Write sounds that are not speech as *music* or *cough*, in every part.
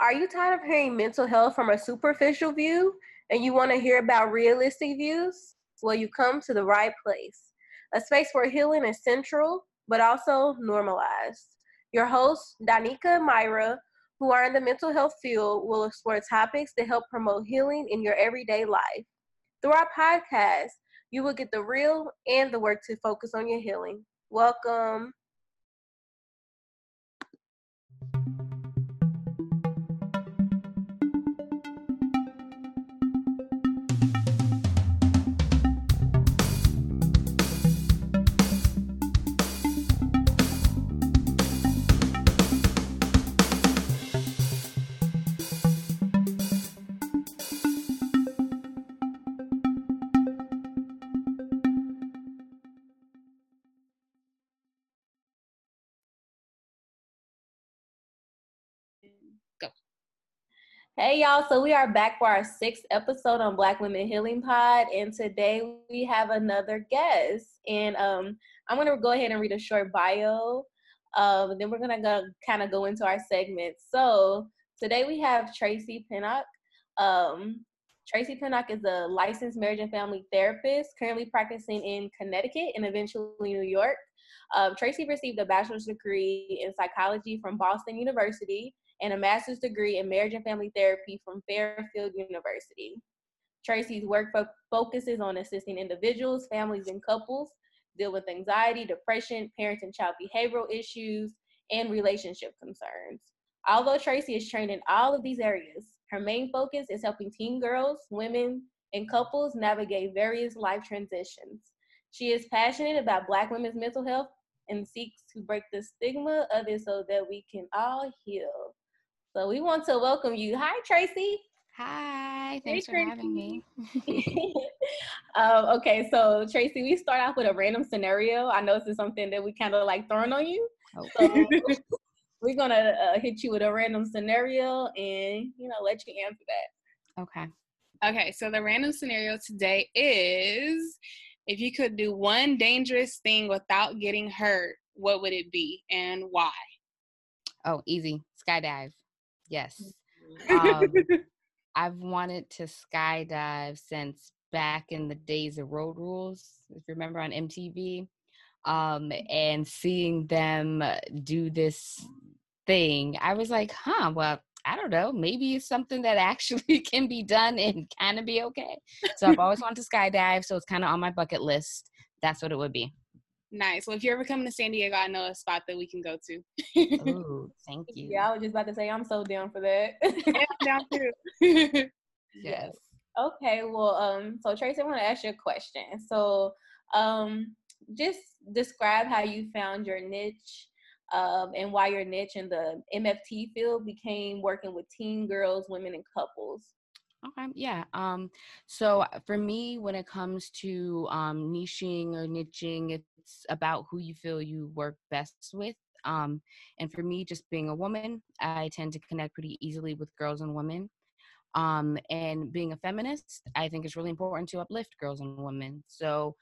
Are you tired of hearing mental health from a superficial view and you want to hear about realistic views? Well, you come to the right place. A space where healing is central, but also normalized. Your hosts, Donika and Myra, who are in the mental health field, will explore topics that help promote healing in your everyday life. Through our podcast, you will get the real and the work to focus on your healing. Welcome. Hey y'all, so we are back for our sixth episode on Black Women Healing Pod, and today we have another guest. And um, I'm gonna go ahead and read a short bio, um, and then we're gonna go kind of go into our segments. So today we have Tracie Pinnock. Um, Tracie Pinnock is a licensed marriage and family therapist, currently practicing in Connecticut and eventually New York. Um, Tracie received a bachelor's degree in psychology from Boston University and a master's degree in marriage and family therapy from Fairfield University. Tracie's work fo- focuses on assisting individuals, families, and couples deal with anxiety, depression, parent and child behavioral issues, and relationship concerns. Although Tracie is trained in all of these areas, her main focus is helping teen girls, women, and couples navigate various life transitions. She is passionate about Black women's mental health and seeks to break the stigma of it so that we can all heal. So we want to welcome you. Hi, Tracie. Hi, thanks hey, for having me. *laughs* um, okay, so Tracie, we start off with a random scenario. I know this is something that we kind of like throwing on you. So *laughs* we're gonna uh, hit you with a random scenario and you know let you answer that. Okay. Okay, so the random scenario today is if you could do one dangerous thing without getting hurt, what would it be and why? Oh, easy. Skydive. Yes. Um, *laughs* I've wanted to skydive since back in the days of Road Rules, if you remember on MTV, um, and seeing them do this thing, I was like, huh, well, I don't know, maybe it's something that *laughs* actually can be done and kind of be okay. So I've always wanted to skydive, so it's kind of on my bucket list. That's what it would be. Nice. Well, if you're ever coming to San Diego, I know a spot that we can go to. oh, thank *laughs* you. Yeah, I was just about to say I'm so down for that. *laughs* *laughs* yeah, down too. yes. Okay. Well, um, so Tracie, I want to ask you a question. So, um, just describe how you found your niche, um, and why your niche in the MFT field became working with teen girls, women, and couples. Okay, yeah. Um, so for me, when it comes to um, niching or niching, it's about who you feel you work best with. Um, and for me, just being a woman, I tend to connect pretty easily with girls and women. Um, and being a feminist, I think it's really important to uplift girls and women. So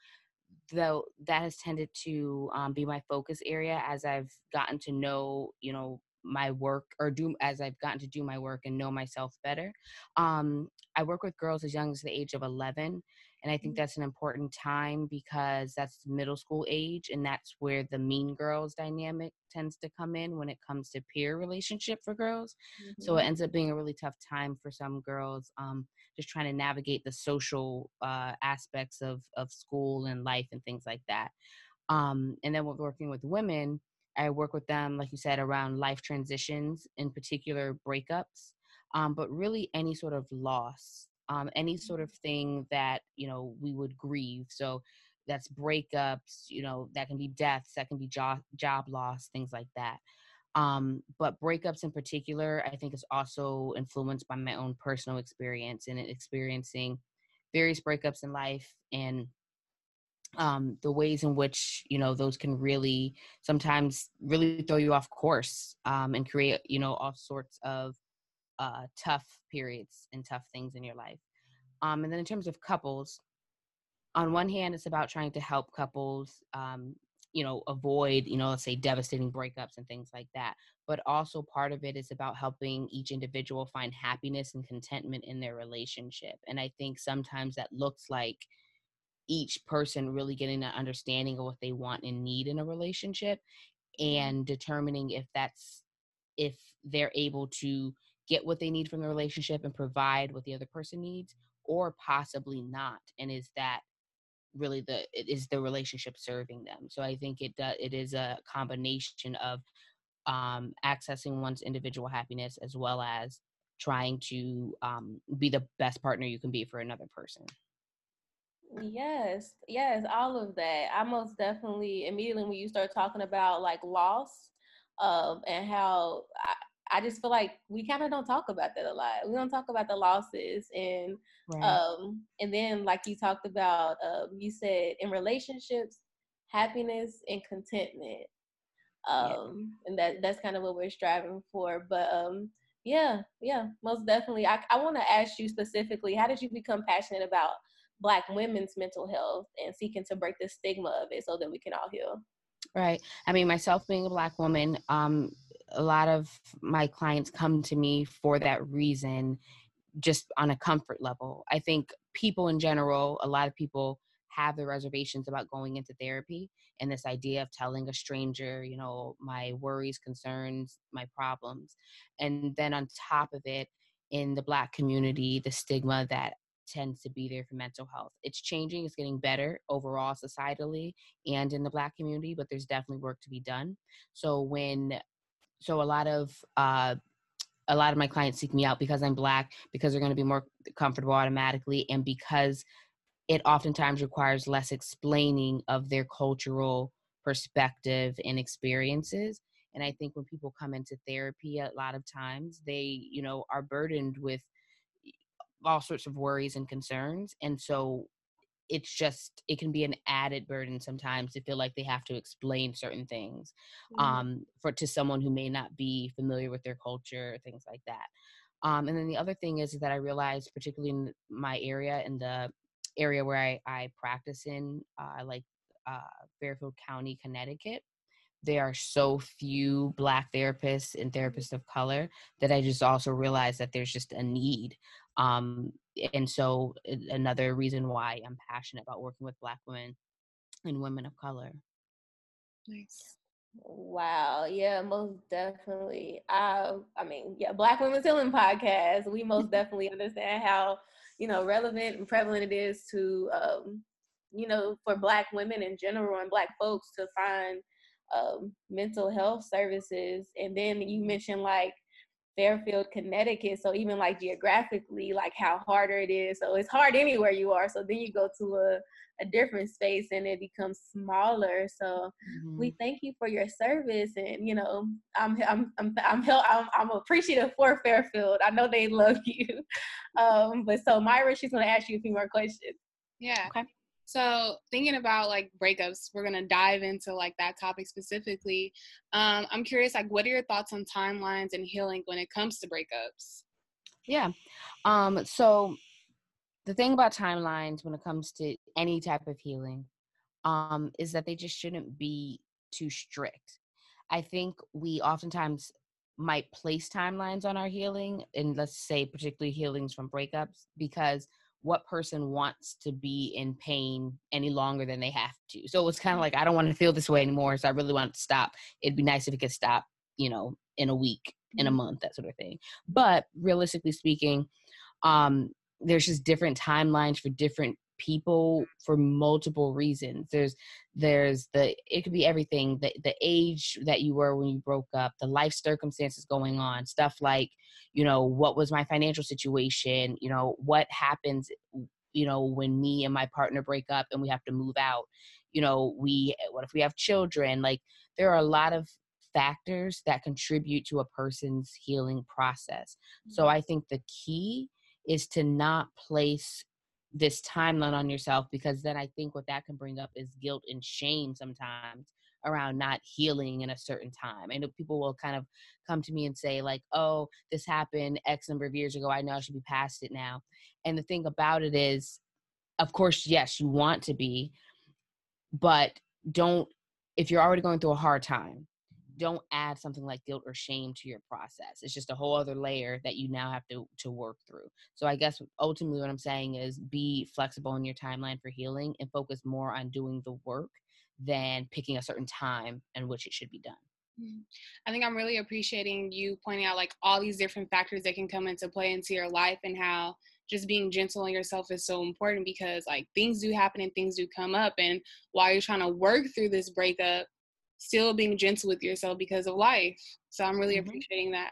though that has tended to um, be my focus area as I've gotten to know, you know, my work or do as I've gotten to do my work and know myself better. Um, I work with girls as young as the age of 11. And I think mm-hmm. that's an important time because that's middle school age, and that's where the mean girls dynamic tends to come in when it comes to peer relationship for girls. Mm-hmm. So it mm-hmm. ends up being a really tough time for some girls, um, just trying to navigate the social uh, aspects of of school and life and things like that. Um, and then with working with women, I work with them, like you said, around life transitions, in particular breakups, um, but really any sort of loss, um, any sort of thing that you know we would grieve. So that's breakups, you know, that can be deaths, that can be job job loss, things like that. Um, but breakups in particular, I think is also influenced by my own personal experience and experiencing various breakups in life and um, the ways in which you know those can really sometimes really throw you off course um, and create you know all sorts of uh, tough periods and tough things in your life. Um, and then in terms of couples on one hand it's about trying to help couples um, you know avoid you know let's say devastating breakups and things like that. But also part of it is about helping each individual find happiness and contentment in their relationship. And i think sometimes that looks like each person really getting an understanding of what they want and need in a relationship mm-hmm. and determining if that's if they're able to get what they need from the relationship and provide what the other person needs or possibly not and is that really the is the relationship serving them? So i think it does it is a combination of um accessing one's individual happiness as well as trying to um be the best partner you can be for another person. Yes yes all of that. I most definitely immediately when you start talking about like loss um and how I just feel like we kind of don't talk about that a lot. We don't talk about the losses and right. um and then like you talked about um you said in relationships happiness and contentment. Um yeah. and that that's kind of what we're striving for but um yeah, yeah, most definitely. I I want to ask you specifically, how did you become passionate about black women's mental health and seeking to break the stigma of it so that we can all heal? Right. I mean, myself being a black woman, um, a lot of my clients come to me for that reason just on a comfort level. I think people in general a lot of people have the reservations about going into therapy and this idea of telling a stranger you know my worries concerns my problems. And then on top of it in the black community the stigma that tends to be there for mental health. It's changing it's getting better overall societally and in the black community but there's definitely work to be done. So when so a lot of uh, a lot of my clients seek me out because I'm black, because they're going to be more comfortable automatically, and because it oftentimes requires less explaining of their cultural perspective and experiences. And I think when people come into therapy, a lot of times they, you know, are burdened with all sorts of worries and concerns. And so it's just it can be an added burden sometimes to feel like they have to explain certain things mm-hmm. um, for to someone who may not be familiar with their culture things like that um, and then the other thing is that i realized particularly in my area in the area where i, I practice in uh, like uh, fairfield county connecticut there are so few black therapists and mm-hmm. therapists of color that i just also realized that there's just a need um, and so another reason why I'm passionate about working with Black women and women of color. Nice. Wow. Yeah, most definitely. I I mean, yeah, Black Women's Healing Podcast. We most *laughs* definitely understand how, you know, relevant and prevalent it is to um, you know, for black women in general and black folks to find um mental health services. And then you mentioned like Fairfield, Connecticut. So even like geographically, like how harder it is. So it's hard anywhere you are. So then you go to a, a different space and it becomes smaller. So mm-hmm. we thank you for your service. And you know, I'm I'm I'm I'm *laughs* I'm, I'm appreciative for Fairfield. I know they love *laughs* you. Um, but so Myra, she's gonna ask you a few more questions. Yeah. Okay. So thinking about like breakups, we're gonna dive into like that topic specifically. Um, I'm curious, like, what are your thoughts on timelines and healing when it comes to breakups? Yeah. Um, so the thing about timelines when it comes to any type of healing um, is that they just shouldn't be too strict. I think we oftentimes might place timelines on our healing, and let's say particularly healings from breakups, because what person wants to be in pain any longer than they have to. So it's kind of mm-hmm. like I don't want to feel this way anymore, so I really want to stop. It'd be nice if it could stop, you know, in a week, in a mm-hmm. month, that sort of thing. But realistically speaking, um, there's just different timelines for different people for multiple reasons. There's there's the it could be everything the the age that you were when you broke up the life circumstances going on stuff like you know what was my financial situation you know what happens you know when me and my partner break up and we have to move out. You know we what if we have children? Like there are a lot of factors that contribute to a person's healing process. So mm-hmm. i think the key is to not place this timeline on yourself because then I think what that can bring up is guilt and shame sometimes around not healing in a certain time. I know people will kind of come to me and say, like, oh, this happened X number of years ago. I know I should be past it now. And the thing about it is, of course, yes, you want to be, but don't if you're already going through a hard time, don't add something like guilt or shame to your process. It's just a whole other layer that you now have to to work through. So I guess ultimately what I'm saying is be flexible in your timeline for healing and focus more on doing the work than picking a certain time in which it should be done. Mm. I think I'm really appreciating you pointing out like all these different factors that can come into play into your life and how just being gentle on yourself is so important because like things do happen and things do come up and while you're trying to work through this breakup still being gentle with yourself because of life so i'm really mm-hmm. appreciating that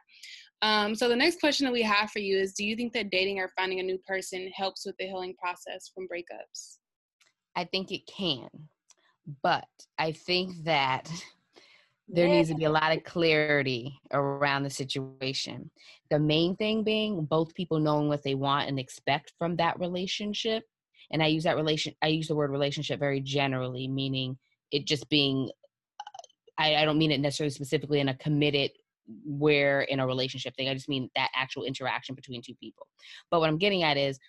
um, so the next question that we have for you is do you think that dating or finding a new person helps with the healing process from breakups i think it can but i think that *laughs* there needs to be a lot of clarity around the situation. The main thing being both people knowing what they want and expect from that relationship. And I use that relation I use the word relationship very generally, meaning it just being I, I don't mean it necessarily specifically in a committed where in a relationship thing. I just mean that actual interaction between two people. But what I'm getting at is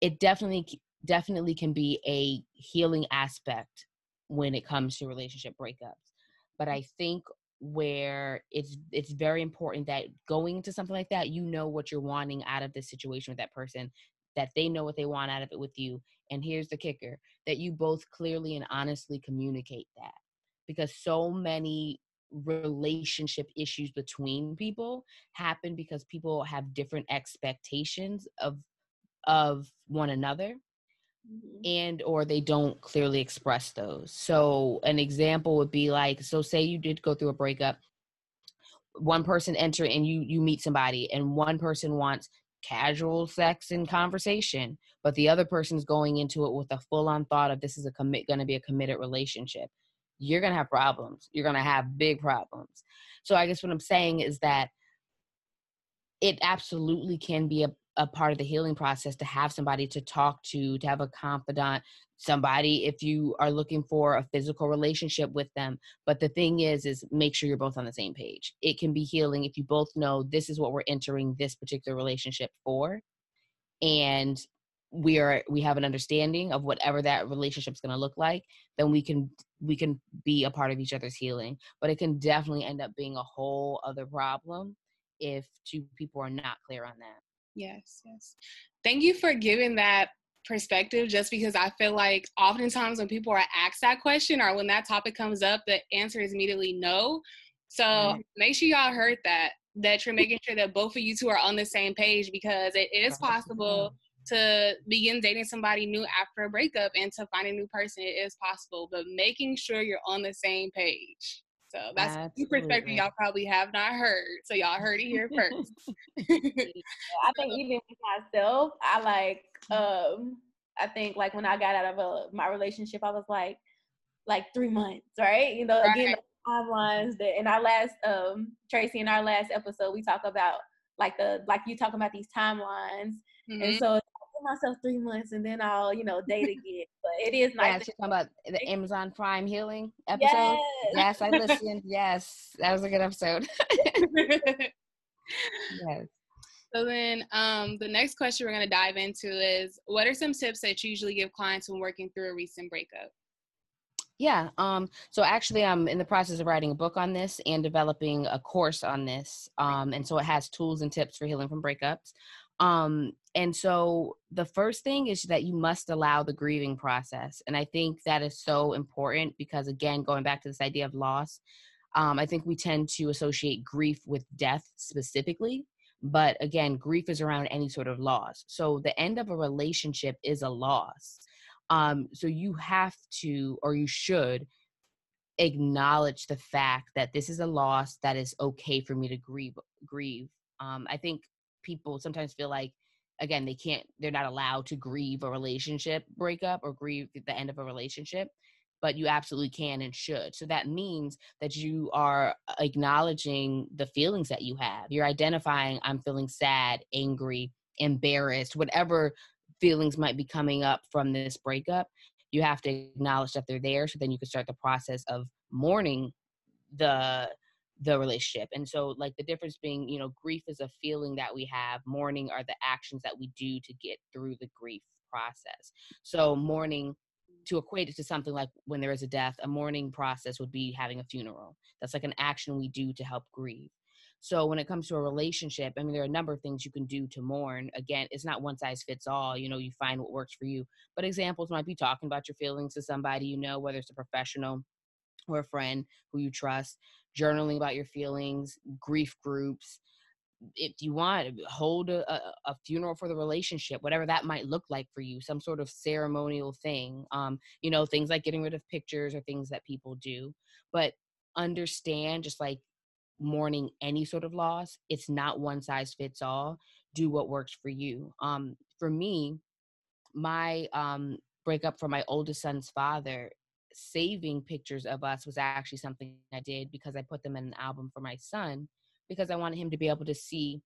it definitely definitely can be a healing aspect when it comes to relationship breakups but I think where it's it's very important that going into something like that, you know what you're wanting out of this situation with that person, that they know what they want out of it with you. And here's the kicker that you both clearly and honestly communicate that. Because so many relationship issues between people happen because people have different expectations of of one another mm-hmm. and or they don't clearly express those so an example would be like so say you did go through a breakup one person enter and you you meet somebody and one person wants casual sex and conversation but the other person's going into it with a full on thought of this is a commit going to be a committed relationship you're going to have problems you're going to have big problems so i guess what i'm saying is that it absolutely can be a, a part of the healing process to have somebody to talk to, to have a confidant, somebody if you are looking for a physical relationship with them. But the thing is, is make sure you're both on the same page. It can be healing if you both know this is what we're entering this particular relationship for. And we are we have an understanding of whatever that relationship's going to look like then we can we can be a part of each other's healing but it can definitely end up being a whole other problem if two people are not clear on that Yes, yes. Thank you for giving that perspective just because I feel like oftentimes when people are asked that question or when that topic comes up, the answer is immediately no. So mm-hmm. make sure y'all heard that, that you're *laughs* making sure that both of you two are on the same page because it is possible to begin dating somebody new after a breakup and to find a new person. It is possible, but making sure you're on the same page. So that's Absolutely. a perspective y'all probably have not heard. So y'all heard it here *laughs* first. I think even myself, I like um I think like when I got out of a, my relationship, I was like like three months, right? You know, right. again timelines that in our last um Tracie in our last episode we talk about like the like you talking about these timelines. Mm-hmm. And so myself three months and then I'll, you know, date *laughs* again. But it is nice. Yeah, she's talking about the Amazon Prime healing episode. Yes, yes I *laughs* listened. yes, that was a good episode. *laughs* yes. So then um, the next question we're going to dive into is what are some tips that you usually give clients when working through a recent breakup? Yeah. Um, so actually, I'm in the process of writing a book on this and developing a course on this. Um, and so it has tools and tips for healing from breakups. Um, and so the first thing is that you must allow the grieving process. And I think that is so important because, again, going back to this idea of loss, um, I think we tend to associate grief with death specifically. But again, grief is around any sort of loss. So the end of a relationship is a loss. Um, so you have to, or you should, acknowledge the fact that this is a loss that is okay for me to grieve grieve um, i think people sometimes feel like again they can't they're not allowed to grieve a relationship breakup or grieve the end of a relationship but you absolutely can and should. So that means that you are acknowledging the feelings that you have. You're identifying i'm feeling sad angry embarrassed whatever feelings might be coming up from this breakup you have to acknowledge that they're there so then you can start the process of mourning the the relationship. And so, like, the difference being, you know, grief is a feeling that we have, mourning are the actions that we do to get through the grief process. So, mourning to equate it to something like when there is a death, a mourning process would be having a funeral. That's like an action we do to help grieve. So when it comes to a relationship, I mean, there are a number of things you can do to mourn. Again, it's not one size fits all. You know, you find what works for you. But examples might be talking about your feelings to somebody you know, whether it's a professional or a friend who you trust, journaling about your feelings, grief groups, if you want hold a, a, funeral for the relationship whatever that might look like for you some sort of ceremonial thing um you know things like getting rid of pictures or things that people do but understand just like mourning any sort of loss it's not one size fits all do what works for you. Um for me my um breakup from my oldest son's father saving pictures of us was actually something i did because i put them in an album for my son because I wanted him to be able to see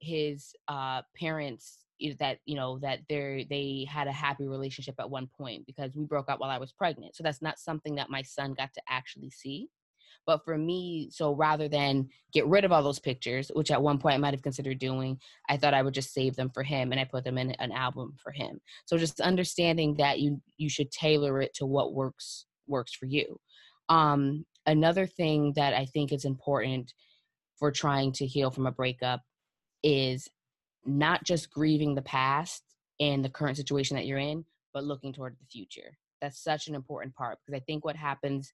his uh, parents that you know that they they had a happy relationship at one point because we broke up while I was pregnant. So that's not something that my son got to actually see. But for me, so rather than get rid of all those pictures, which at one point I might have considered doing, I thought I would just save them for him and I put them in an album for him. So just understanding that you you should tailor it to what works works for you. Um, another thing that I think is important for trying to heal from a breakup is not just grieving the past and the current situation that you're in, but looking toward the future. That's such an important part because I think what happens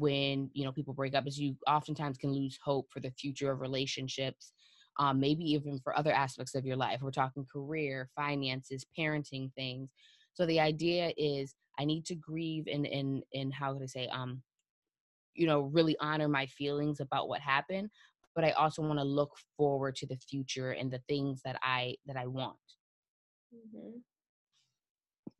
when you know people break up is you oftentimes can lose hope for the future of relationships um, maybe even for other aspects of your life we're talking career finances parenting things so the idea is i need to grieve and and and how could i say um you know really honor my feelings about what happened but I also want to look forward to the future and the things that I that I want. Mm-hmm.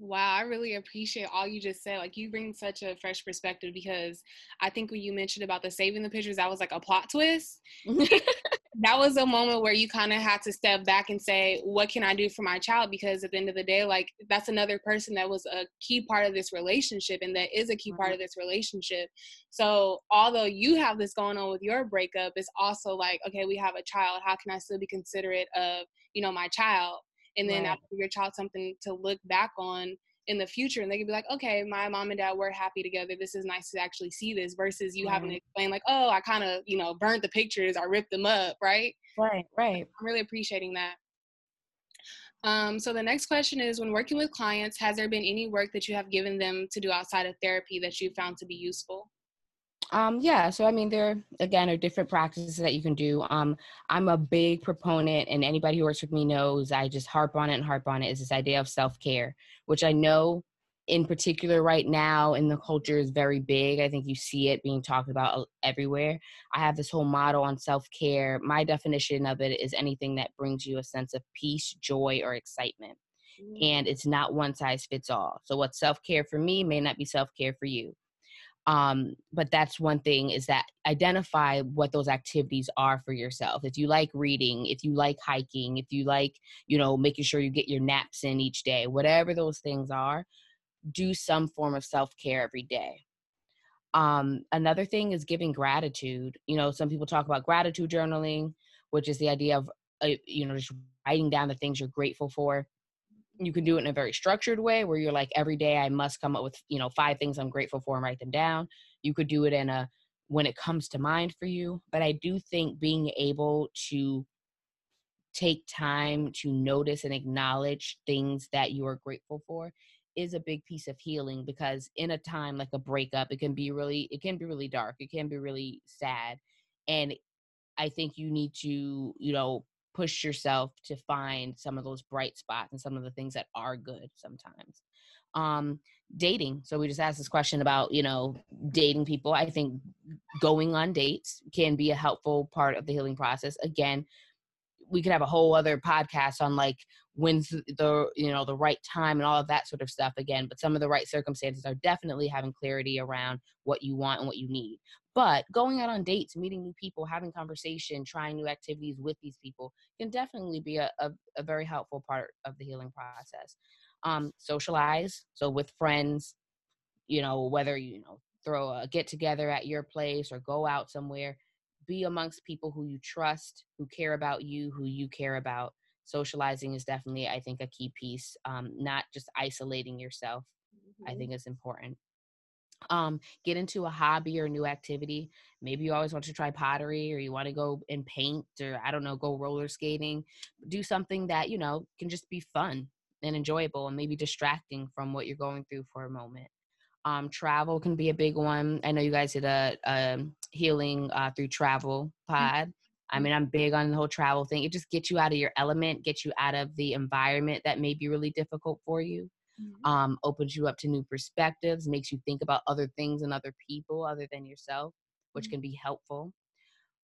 Wow, I really appreciate all you just said. Like you bring such a fresh perspective because I think when you mentioned about the saving the pictures, that was like a plot twist. Mm-hmm. *laughs* that was a moment where you kind of had to step back and say, what can I do for my child? Because at the end of the day, like that's another person that was a key part of this relationship and that is a key part of this relationship. So although you have this going on with your breakup, it's also like, okay, we have a child. How can I still be considerate of, you know, my child? And then right. after your child something to look back on in the future and they could be like okay my mom and dad were happy together. This is nice to actually see this versus you having to explain like oh i kind of you know burnt the pictures i ripped them up right? Right right. I'm really appreciating that. Um, so the next question is when working with clients has there been any work that you have given them to do outside of therapy that you found to be useful um, yeah, so I mean, there again are different practices that you can do. Um, I'm a big proponent, and anybody who works with me knows I just harp on it and harp on it. Is this idea of self care, which I know in particular right now in the culture is very big. I think you see it being talked about everywhere. I have this whole model on self care. My definition of it is anything that brings you a sense of peace, joy, or excitement. And it's not one size fits all. So, what self care for me may not be self care for you um, but that's one thing is that identify what those activities are for yourself. If you like reading if you like hiking if you like you know making sure you get your naps in each day whatever those things are do some form of self-care every day. Um, another thing is giving gratitude. You know some people talk about gratitude journaling which is the idea of uh, you know just writing down the things you're grateful for you can do it in a very structured way where you're like every day i must come up with you know five things i'm grateful for and write them down. You could do it in a when it comes to mind for you but i do think being able to take time to notice and acknowledge things that you are grateful for is a big piece of healing because in a time like a breakup it can be really it can be really dark it can be really sad and i think you need to you know push yourself to find some of those bright spots and some of the things that are good sometimes. Um dating so we just asked this question about you know dating people. I think going on dates can be a helpful part of the healing process. Again we could have a whole other podcast on like when's the you know the right time and all of that sort of stuff again but some of the right circumstances are definitely having clarity around what you want and what you need but going out on dates meeting new people having conversation trying new activities with these people can definitely be a, a, a very helpful part of the healing process um, socialize so with friends you know whether you know throw a get together at your place or go out somewhere be amongst people who you trust, who care about you, who you care about. Socializing is definitely, I think, a key piece. Um, not just isolating yourself. mm-hmm. I think is important. Um, get into a hobby or new activity. Maybe you always want to try pottery or you want to go and paint or I don't know, go roller skating. Do something that, you know, can just be fun and enjoyable and maybe distracting from what you're going through for a moment. Um, travel can be a big one. I know you guys did a, a healing uh, through travel mm-hmm. pod. I mean, I'm big on the whole travel thing. It just gets you out of your element, gets you out of the environment that may be really difficult for you. Mm-hmm. Um, opens you up to new perspectives, makes you think about other things and other people other than yourself, which mm-hmm. can be helpful.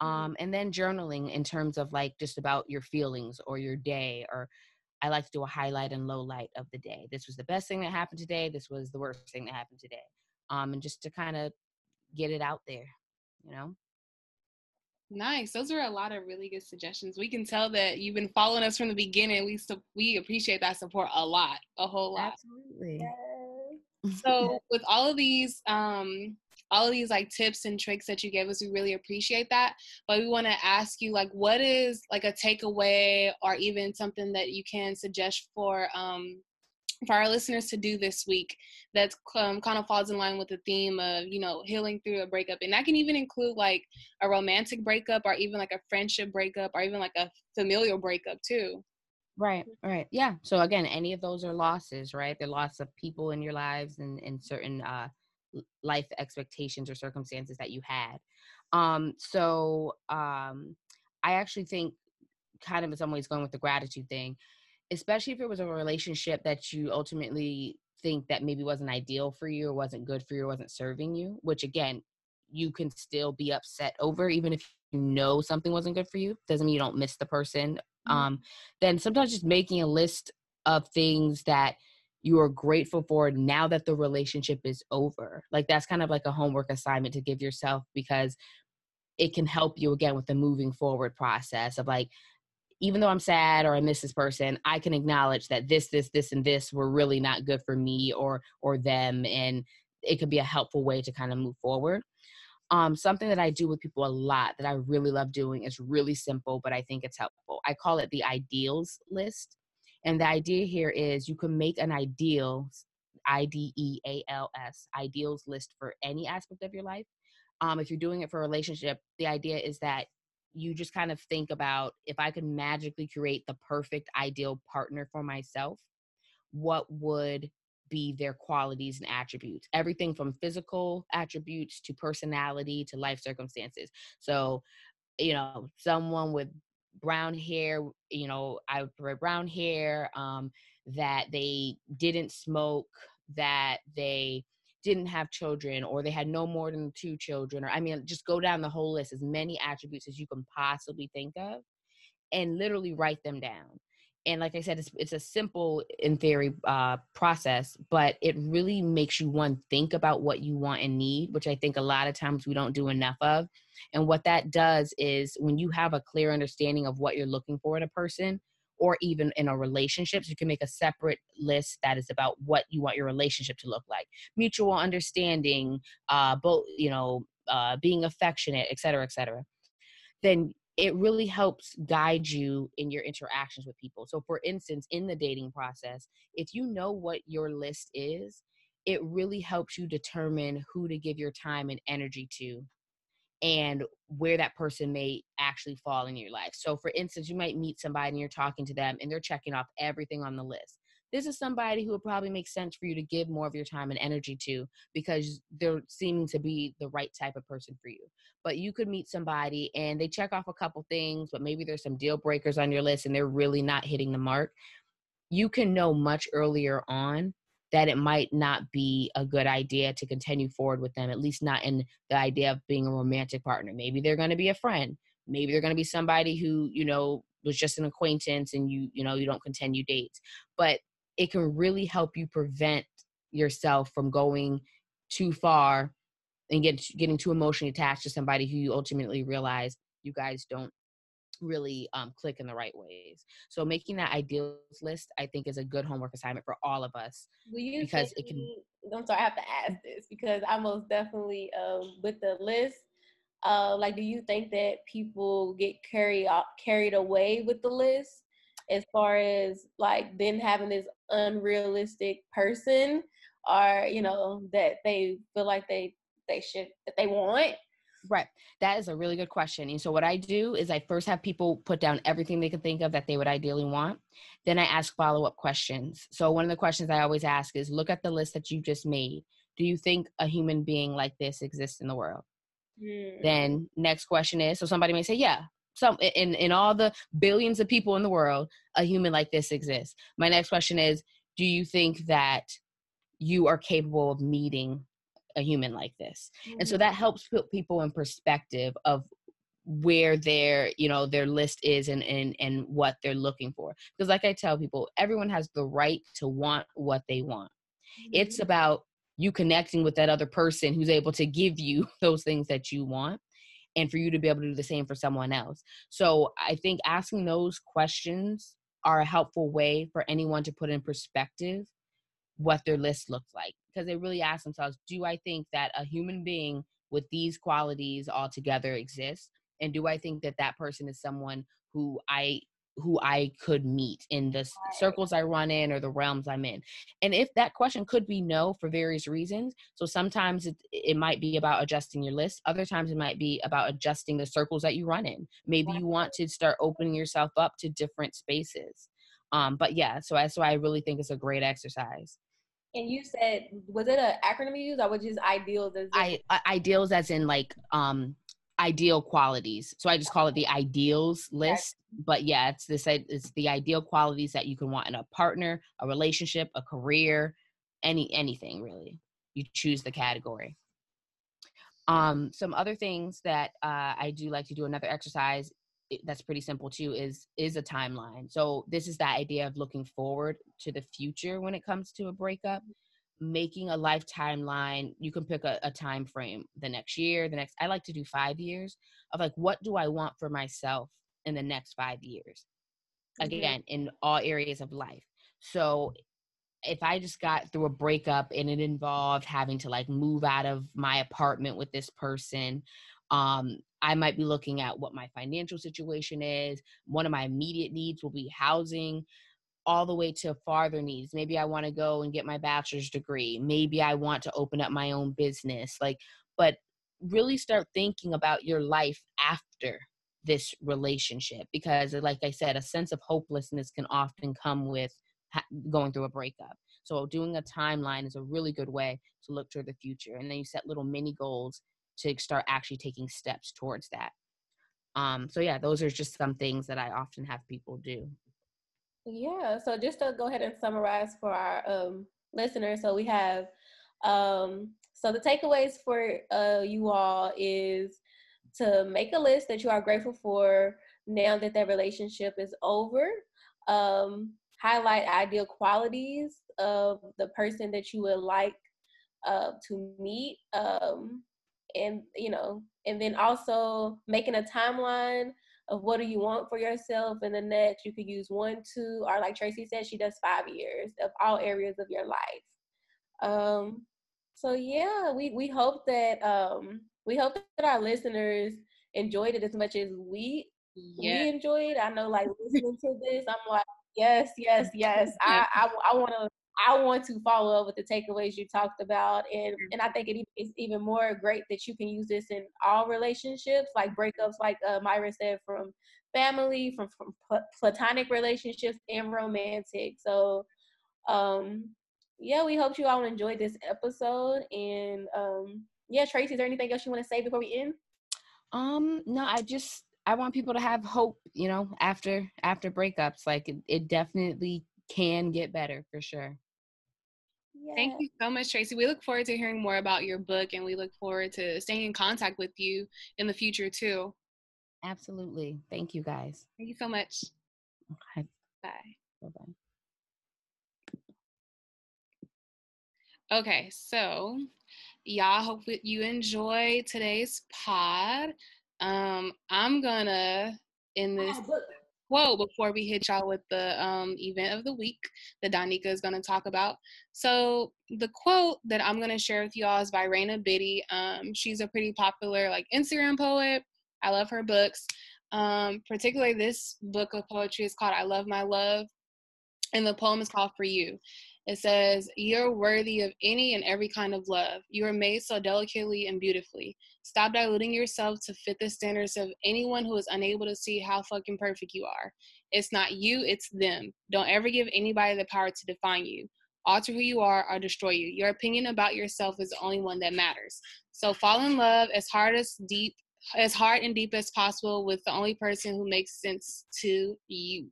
Mm-hmm. Um, and then journaling in terms of like just about your feelings or your day, or I like to do a highlight and low light of the day. This was the best thing that happened today. This was the worst thing that happened today. Um, and just to kind of get it out there, you know. Nice. Those are a lot of really good suggestions. We can tell that you've been following us from the beginning. We su- we appreciate that support a lot, a whole lot. Absolutely. So *laughs* with all of these um all of these like tips and tricks that you gave us, we really appreciate that. But we want to ask you like what is like a takeaway or even something that you can suggest for um for our listeners to do this week that um, kind of falls in line with the theme of you know healing through a breakup. And that can even include like a romantic breakup or even like a friendship breakup or even like a familial breakup too. Right right. Yeah. So again any of those are losses right? The loss of people in your lives and, and certain uh life expectations or circumstances that you had. Um so um i actually think kind of in some ways going with the gratitude thing especially if it was a relationship that you ultimately think that maybe wasn't ideal for you or wasn't good for you or wasn't serving you, which again, you can still be upset over, even if you know something wasn't good for you. Doesn't mean you don't miss the person. Mm-hmm. Um, then sometimes just making a list of things that you are grateful for now that the relationship is over. Like that's kind of like a homework assignment to give yourself because it can help you again with the moving forward process of like even though I'm sad or I miss this person, I can acknowledge that this, this, this, and this were really not good for me or or them, and it could be a helpful way to kind of move forward. Um, something that I do with people a lot that I really love doing is really simple, but I think it's helpful. I call it the ideals list. And the idea here is you can make an ideal, I D E A L S, ideals list for any aspect of your life. Um, if you're doing it for a relationship, the idea is that you just kind of think about if I could magically create the perfect ideal partner for myself, what would be their qualities and attributes? Everything from physical attributes to personality to life circumstances. So, you know, someone with brown hair, you know, I prefer brown hair, um, that they didn't smoke, that they didn't have children or they had no more than two children or i mean just go down the whole list as many attributes as you can possibly think of and literally write them down. And like i said it's, it's a simple in theory uh, process but it really makes you one think about what you want and need which i think a lot of times we don't do enough of. And what that does is when you have a clear understanding of what you're looking for in a person or even in a relationship. So you can make a separate list that is about what you want your relationship to look like. Mutual understanding, uh, both, you know, uh, being affectionate, et cetera, et cetera. Then it really helps guide you in your interactions with people. So, for instance, in the dating process, if you know what your list is, it really helps you determine who to give your time and energy to and where that person may actually fall in your life. So, for instance, you might meet somebody and you're talking to them and they're checking off everything on the list. This is somebody who would probably make sense for you to give more of your time and energy to because they're seeming to be the right type of person for you. But you could meet somebody and they check off a couple things, but maybe there's some deal breakers on your list and they're really not hitting the mark. You can know much earlier on that it might not be a good idea to continue forward with them, at least not in the idea of being a romantic partner. Maybe they're going to be a friend. Maybe they're going to be somebody who, you know, was just an acquaintance and you, you know, you don't continue dates. But it can really help you prevent yourself from going too far and get getting too emotionally attached to somebody who you ultimately realize you guys don't really um, click in the right ways. So making that ideals list, I think, is a good homework assignment for all of us. because it can. I'm sorry, I have to ask this because I most definitely um, with the list. Uh, like, do you think that people get carried carried away with the list as far as like then having this unrealistic person, or you know that they feel like they they should that they want Right. That is a really good question. And so what I do is I first have people put down everything they can think of that they would ideally want. Then I ask follow-up questions. So one of the questions I always ask is look at the list that you just made. Do you think a human being like this exists in the world? Mm. Then next question is so somebody may say, yeah, some in in all the billions of people in the world, a human like this exists. My next question is, do you think that you are capable of meeting a human like this mm-hmm. and so mm-hmm. that helps put people in perspective of where their you know their list is and and and what they're looking for because like i tell people everyone has the right to want what they want mm-hmm. it's about you connecting with that other person who's able to give you *laughs* those things that you want and for you to be able to do the same for someone else so i think asking those questions are a helpful way for anyone to put in perspective what their list looks like because they really ask themselves do i think that a human being with these qualities all together exists? And do i think that that person is someone who i who i could meet in the circles i run in or the realms i'm in? And if that question could be no for various reasons so sometimes it, it might be about adjusting your list other times it might be about adjusting the circles that you run in. Maybe you want to start opening yourself up to different spaces. Um, but yeah so that's why i really think it's a great exercise and you said, was it an acronym you used, or was just ideals? As I ideals as in like um ideal qualities. So I just call it the ideals list. But yeah, it's this it's the ideal qualities that you can want in a partner, a relationship, a career, any anything really. You choose the category. Um, some other things that uh, I do like to do another exercise that's pretty simple too is is a timeline. So this is that idea of looking forward to the future when it comes to a breakup. Making a life timeline you can pick a, a time frame the next year the next i like to do five years of like what do i want for myself in the next five years? Mm-hmm. again in all areas of life. So if I just got through a breakup and it involved having to like move out of my apartment with this person, um, I might be looking at what my financial situation is. One of my immediate needs will be housing, all the way to farther needs. Maybe I want to go and get my bachelor's degree. Maybe I want to open up my own business. Like, but really start thinking about your life after this relationship because, like I said, a sense of hopelessness can often come with going through a breakup. So, doing a timeline is a really good way to look toward the future. And then you set little mini goals to start actually taking steps towards that. Um, so yeah, those are just some things that I often have people do. Yeah. So just to go ahead and summarize for our um, listeners, so we have um, so the takeaways for uh, you all is to make a list that you are grateful for now that that relationship is over. Um, highlight ideal qualities of the person that you would like uh, to meet. Um, and you know and then also making a timeline of what do you want for yourself in the next you could use one two or like tracie said she does five years of all areas of your life. Um so yeah we we hope that um we hope that our listeners enjoyed it as much as we yeah. we enjoyed. I know like listening to this i'm like yes yes yes. *laughs* I i, I want to I want to follow up with the takeaways you talked about, and and I think it is even more great that you can use this in all relationships, like breakups, like uh, Myra said, from family, from from platonic relationships, and romantic. So, um, yeah, we hope you all enjoyed this episode, and um, yeah, Tracie, is there anything else you want to say before we end? Um, no, I just I want people to have hope, you know, after after breakups. Like it, it definitely can get better for sure. Yeah. Thank you so much, Tracie. We look forward to hearing more about your book and we look forward to staying in contact with you in the future too. Absolutely. Thank you guys. Thank you so much. Okay. Bye. Bye bye. Okay, so y'all hope you enjoy today's pod. Um, I'm gonna in this quote before we hit y'all with the um, event of the week that Donika is going to talk about. So the quote that I'm going to share with y'all is by Reyna Biddy. Um, she's a pretty popular like Instagram poet. I love her books. Um, particularly this book of poetry is called I Love My Love. And the poem is called For You. It says, You're worthy of any and every kind of love. You are made so delicately and beautifully. Stop diluting yourself to fit the standards of anyone who is unable to see how fucking perfect you are. It's not you, it's them. Don't ever give anybody the power to define you, alter who you are, or destroy you. Your opinion about yourself is the only one that matters. So fall in love as hard as deep as hard and deep as possible with the only person who makes sense to you.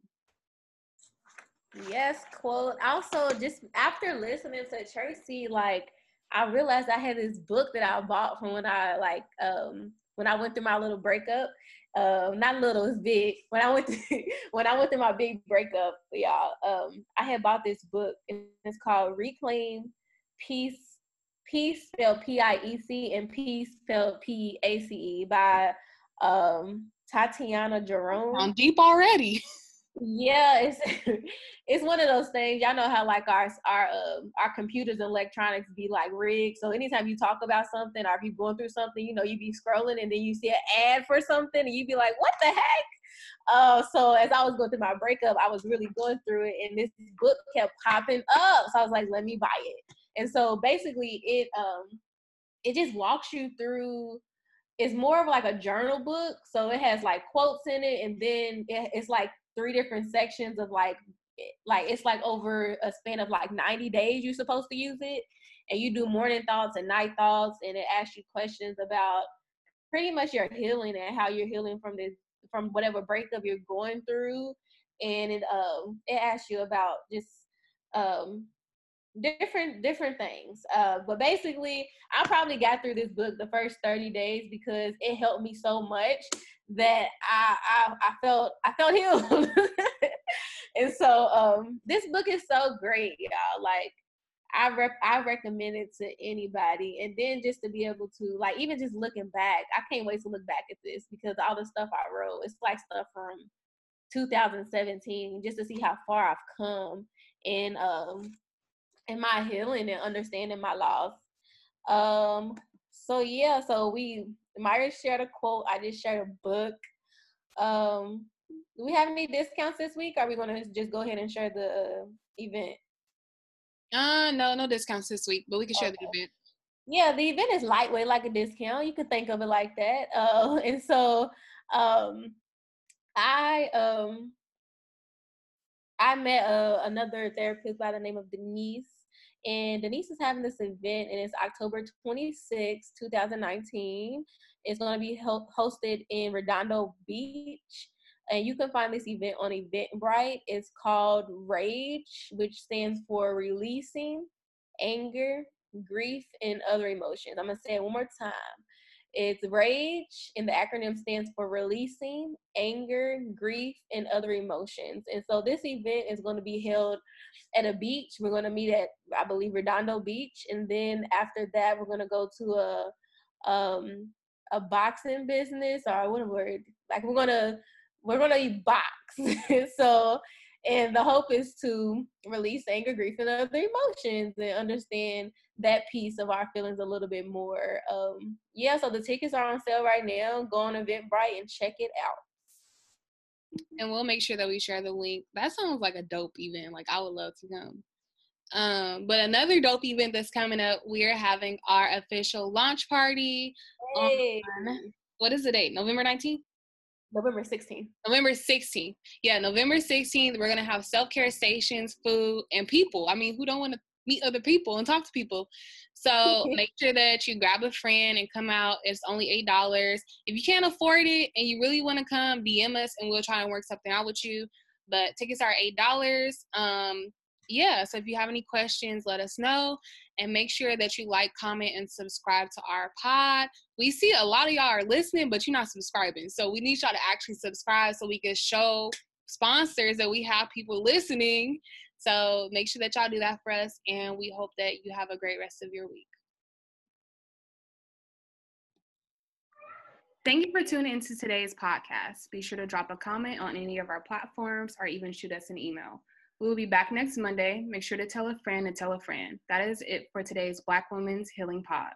Yes, quote. Also, just after listening to Tracie, like I realized I had this book that I bought from when I like um when I went through my little breakup. Um, not little, it's big. *laughs* When I went to, *laughs* when I went through my big breakup, y'all, um, I had bought this book and it's called Reclaim Peace. Peace spelled P-I-E-C and Peace spelled P-A-C-E by um Tatiana Jerome. I'm deep already. *laughs* yeah it's *laughs* it's one of those things y'all know how like our our uh, our computers and electronics be like rigged so anytime you talk about something or if you're going through something you know you be scrolling and then you see an ad for something and you be like what the heck? Uh so as i was going through my breakup i was really going through it and this book kept popping up so i was like let me buy it. And so basically it um it just walks you through it's more of like a journal book so it has like quotes in it and then it, it's like three different sections of like like it's like over a span of like 90 days you're supposed to use it and you do morning thoughts and night thoughts and it asks you questions about pretty much your healing and how you're healing from this from whatever breakup you're going through and it um it asks you about just um different different things. Uh but basically i probably got through this book the first 30 days because it helped me so much that I I, I felt I felt healed. *laughs* and so um this book is so great, y'all. Like I rep I recommend it to anybody. And then just to be able to like even just looking back, I can't wait to look back at this because all the stuff I wrote, it's like stuff from 2017, just to see how far I've come in um in my healing and understanding my loss. Um so yeah, so we Myra shared a quote. I just shared a book. Um, do we have any discounts this week? Are we going to just go ahead and share the uh, event? Uh, no, no discounts this week, but we can share okay. the event. Yeah, the event is lightweight, like a discount. You could think of it like that. Uh, *laughs* and so, um, I um, I met uh, another therapist by the name of Denise and Denise is having this event, and it's October 26, 2019. It's going to be hosted in Redondo Beach. And you can find this event on Eventbrite. It's called RAGE, which stands for Releasing Anger, Grief, and Other Emotions. I'm going to say it one more time. It's RAGE, and the acronym stands for Releasing Anger, Grief, and Other Emotions. And so this event is going to be held at a beach. We're going to meet at, I believe, Redondo Beach, and then after that, we're going to go to a um a boxing business or what a word like we're gonna we're gonna box *laughs* so and the hope is to release anger grief and other emotions and understand that piece of our feelings a little bit more um yeah so the tickets are on sale right now go on eventbrite and check it out and we'll make sure that we share the link. That sounds like a dope event. Like I would love to come. Um, but another dope event that's coming up, we are having our official launch party hey. on what is the date? November 19th? November 16th. November 16th. Yeah, November 16th, we're gonna have self-care stations, food, and people. I mean, who don't want to meet other people and talk to people? So *laughs* make sure that you grab a friend and come out. It's only eight dollars. If you can't afford it and you really want to come, DM us and we'll try and work something out with you. But tickets are eight dollars. Um, yeah. So if you have any questions, let us know and make sure that you like, comment, and subscribe to our pod. We see a lot of y'all are listening, but you're not subscribing. So we need y'all to actually subscribe so we can show sponsors that we have people listening so make sure that y'all do that for us, and we hope that you have a great rest of your week. Thank you for tuning into today's podcast. Be sure to drop a comment on any of our platforms or even shoot us an email. We will be back next Monday. Make sure to tell a friend and tell a friend. That is it for today's Black Women's Healing Pod.